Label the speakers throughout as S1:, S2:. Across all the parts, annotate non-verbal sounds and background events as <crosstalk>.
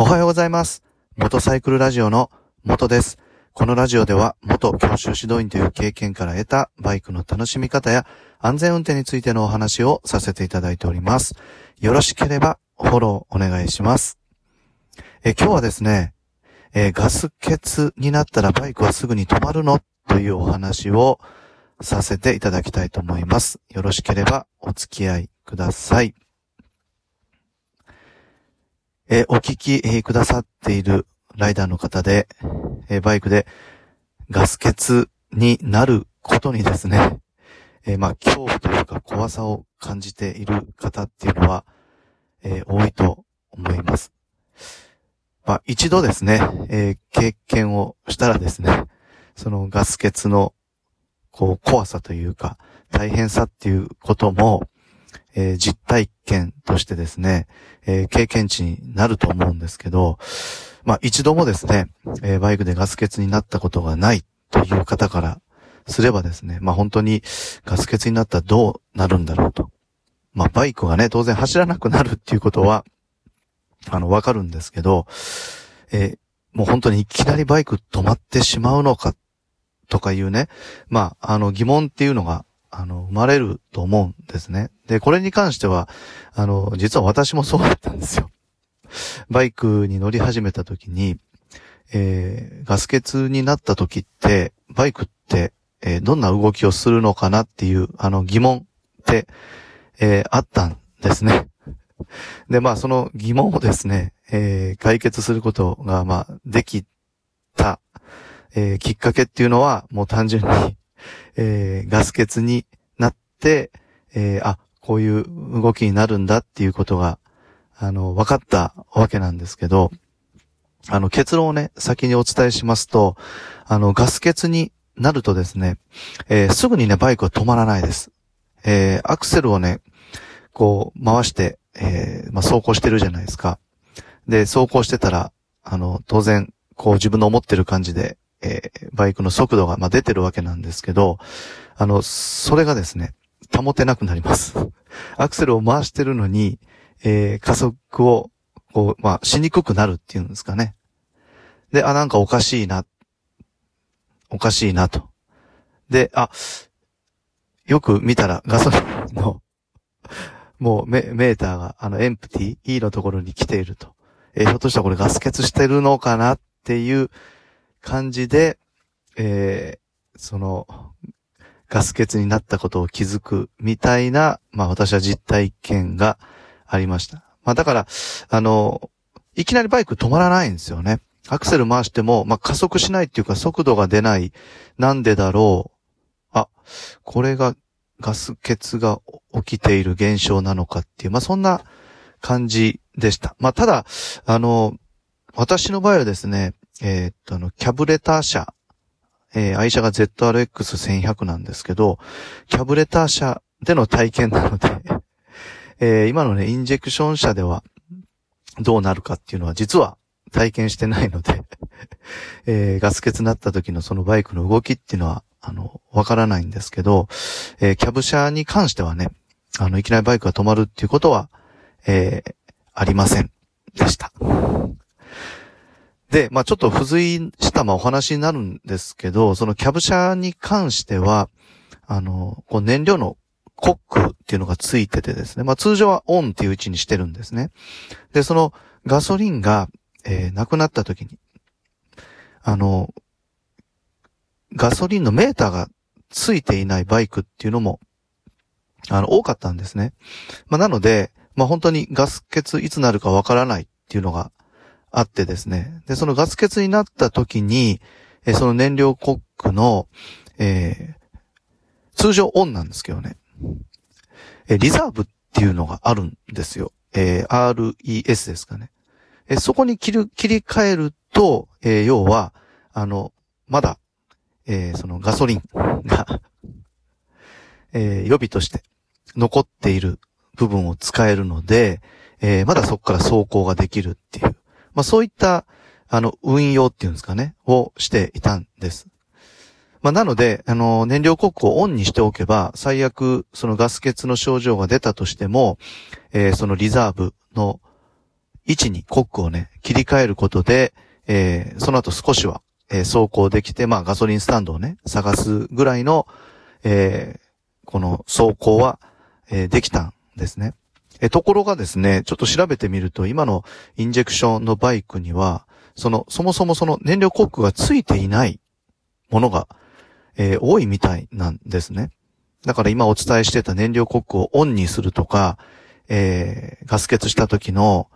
S1: おはようございます。元サイクルラジオの元です。このラジオでは元教習指導員という経験から得たバイクの楽しみ方や安全運転についてのお話をさせていただいております。よろしければフォローお願いします。え今日はですね、えガス欠になったらバイクはすぐに止まるの？というお話をさせていただきたいと思います。よろしければお付き合いください。えーお聞き、えーくださっているライダーの方で、えーバイクでガス欠になることにですね、えまあ、恐怖というか怖さを感じている方っていうのは、え多いと思います。まあ、一度ですね、え経験をしたらですね、そのガス欠の、こう、怖さというか、大変さっていうことも、えー実体験としてですね、えー経験値になると思うんですけど、まあ一度もですね、えーバイクでガス欠になったことがないという方からすればですね、まあ本当にガス欠になったらどうなるんだろうと。まあバイクがね、当然走らなくなるっていうことは、<laughs> あの、わかるんですけど、えもう本当にいきなりバイク止まってしまうのかとかいうね、まあ、あの疑問っていうのが、あの、生まれると思うんですね。で、これに関しては、あの、実は私もそうだったんですよ。<laughs> バイクに乗り始めた時に、えーガス欠になった時って、バイクって、えーどんな動きをするのかなっていう、あの疑問って、えーあったんですね。<laughs> で、まあ、その疑問をですね、えー解決することが、まあ、できた、えーきっかけっていうのは、もう単純に、えーガス欠になって、えーあ、こういう動きになるんだっていうことが、あの、分かったわけなんですけど、あの、結論をね、先にお伝えしますと、あの、ガス欠になるとですね、えーすぐにね、バイクは止まらないです。えーアクセルをね、こう、回して、えーまあ、走行してるじゃないですか。で、走行してたら、あの、当然、こう自分の思ってる感じで、えーバイクの速度が、まあ、出てるわけなんですけど、あの、それがですね、保てなくなります。<laughs> アクセルを回してるのに、えー加速を、こう、まあ、しにくくなるっていうんですかね。で、あ、なんかおかしいな。おかしいなと。で、あ、よく見たらガソリンの、<laughs> もうメーターが、あの、エンプティ、E のところに来ていると。えーひょっとしたらこれガス欠してるのかなっていう感じで、えーその、ガス欠になったことを気づくみたいな、まあ私は実体験がありました。まあだから、あの、いきなりバイク止まらないんですよね。アクセル回しても、まあ加速しないっていうか速度が出ない。なんでだろう。あ、これがガス欠が起きている現象なのかっていう、まあそんな感じでした。まあただ、あの、私の場合はですね、えーっと、あの、キャブレター車、えー愛車が ZRX1100 なんですけど、キャブレター車での体験なので、<laughs> えー今のね、インジェクション車ではどうなるかっていうのは実は体験してないので、<laughs> えーガス欠になった時のそのバイクの動きっていうのは、あの、わからないんですけど、えーキャブ車に関してはね、あの、いきなりバイクが止まるっていうことは、えーありませんでした。で、まあちょっと付随したまあお話になるんですけど、そのキャブ車に関しては、あの、こう燃料のコックっていうのがついててですね、まあ通常はオンっていう位置にしてるんですね。で、そのガソリンが、えーなくなった時に、あの、ガソリンのメーターがついていないバイクっていうのも、あの、多かったんですね。まあなので、まあ本当にガス欠いつなるかわからないっていうのがあってですね。で、そのガス欠になった時に、えその燃料コックの、えー通常オンなんですけどね。えリザーブっていうのがあるんですよ。えー RES ですかね。えそこに切る、切り替えると、えー要は、あの、まだ、えーそのガソリンが、え予備として残っている部分を使えるので、えまだそこから走行ができるっていう。まあそういった、あの、運用っていうんですかね、をしていたんです。まあなので、あの、燃料コックをオンにしておけば、最悪、そのガス欠の症状が出たとしても、えーそのリザーブの位置にコックをね、切り替えることで、えー、その後少しは、えー、走行できて、まあガソリンスタンドをね、探すぐらいの、えー、この走行は、えー、できたんですね。えところがですね、ちょっと調べてみると、今のインジェクションのバイクには、その、そもそもその燃料コックがついていないものが、えー、多いみたいなんですね。だから今お伝えしてた燃料コックをオンにするとか、えー、ガス欠した時の、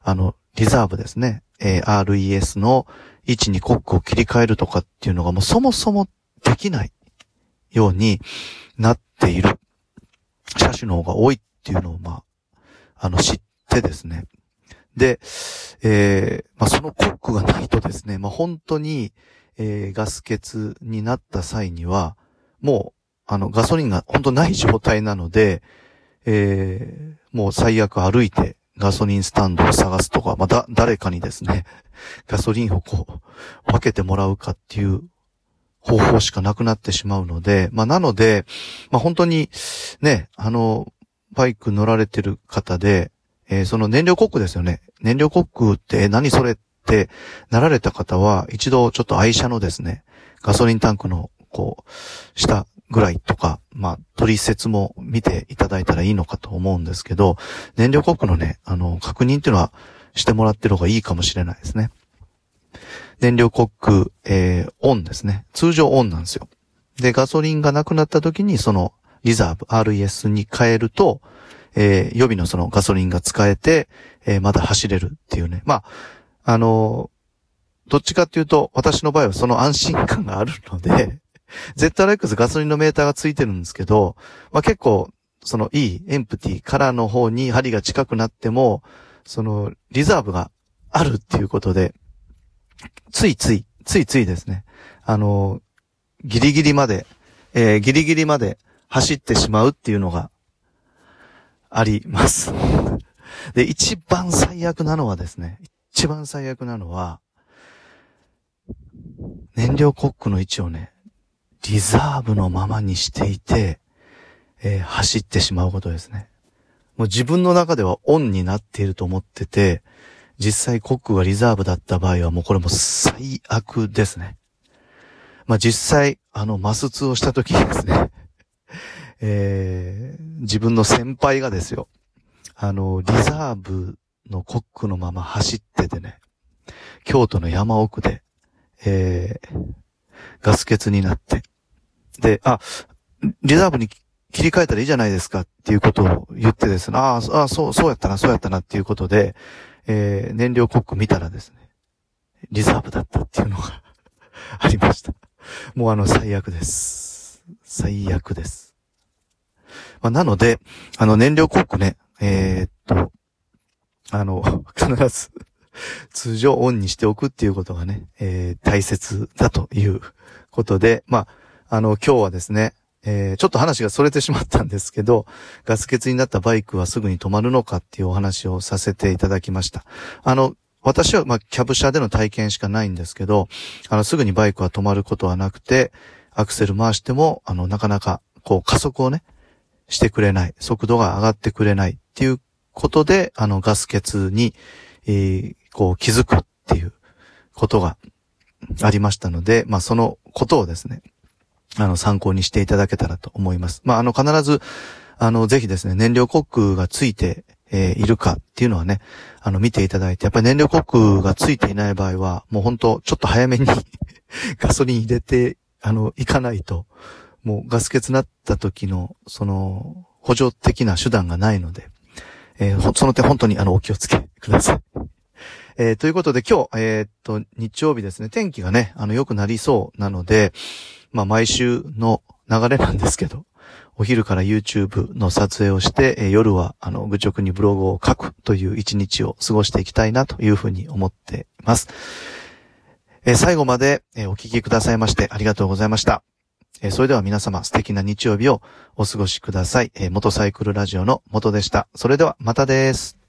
S1: あの、リザーブですね。えー、RES の位置にコックを切り替えるとかっていうのがもうそもそもできないようになっている車種の方が多いっていうのを、まあ、あの、知ってですね。で、えー、まあ、そのコックがないとですね、まあ、本当に、えー、ガス欠になった際には、もう、あの、ガソリンが本当ない状態なので、えー、もう最悪歩いてガソリンスタンドを探すとか、また誰かにですね、<laughs> ガソリンをこう、分けてもらうかっていう方法しかなくなってしまうので、まあなので、まあ本当に、ね、あの、バイク乗られてる方で、えー、その燃料コックですよね。燃料コックって何それってなられた方は、一度ちょっと愛車のですね、ガソリンタンクの、こう、下ぐらいとか、まあ、取説も見ていただいたらいいのかと思うんですけど、燃料コックのね、あの、確認っていうのはしてもらってる方がいいかもしれないですね。燃料コック、えー、オンですね。通常オンなんですよ。で、ガソリンがなくなった時にそのリザーブ、RES に変えると、えー、予備のそのガソリンが使えて、えー、まだ走れるっていうね。まあ、あのー、どっちかっていうと、私の場合はその安心感があるので、<laughs> ZRX ガソリンのメーターがついてるんですけど、まあ結構、そのいいエンプティからの方に針が近くなっても、そのリザーブがあるっていうことで、ついつい、ついついですね。あの、ギリギリまで、えー、ギリギリまで走ってしまうっていうのがあります。で、一番最悪なのはですね、一番最悪なのは、燃料コックの位置をね、リザーブのままにしていて、えー、走ってしまうことですね。もう自分の中ではオンになっていると思ってて、実際コックがリザーブだった場合はもうこれも最悪ですね。まあ、実際、あの、マス2をした時にですね、えー、自分の先輩がですよ、あの、リザーブのコックのまま走っててね、京都の山奥で、えー、ガス欠になって、で、あ、リザーブに切り替えたらいいじゃないですかっていうことを言ってですね、ああ、そう、そうやったな、そうやったなっていうことで、えー、燃料コック見たらですね、リザーブだったっていうのが <laughs> ありました。もうあの、最悪です。最悪です。まあ、なので、あの、燃料コックね、えー、っと、あの、<laughs> 必ず通常オンにしておくっていうことがね、えー、大切だということで、まあ、あの、今日はですね、えー、ちょっと話が逸れてしまったんですけど、ガス欠になったバイクはすぐに止まるのかっていうお話をさせていただきました。あの、私は、まあ、キャブ車での体験しかないんですけど、あの、すぐにバイクは止まることはなくて、アクセル回しても、あの、なかなか、こう、加速をね、してくれない、速度が上がってくれないっていうことで、あの、ガス欠に、えー、こう、気づくっていうことがありましたので、まあ、そのことをですね、あの、参考にしていただけたらと思います。まあ、あの、必ず、あの、ぜひですね、燃料コックがついて、えー、いるかっていうのはね、あの、見ていただいて、やっぱり燃料コックがついていない場合は、もう本当ちょっと早めに <laughs> ガソリン入れて、あの、行かないと、もうガス欠なった時の、その、補助的な手段がないので、えー、その点本当にあの、お気をつけください。<laughs> えー、ということで今日、えー、っと、日曜日ですね、天気がね、あの、良くなりそうなので、まあ、毎週の流れなんですけど、お昼から YouTube の撮影をして、え夜は、あの、愚直にブログを書くという一日を過ごしていきたいなというふうに思っています。え最後まで、えお聞きくださいましてありがとうございました。えそれでは皆様素敵な日曜日をお過ごしください。え元サイクルラジオの元でした。それではまたです。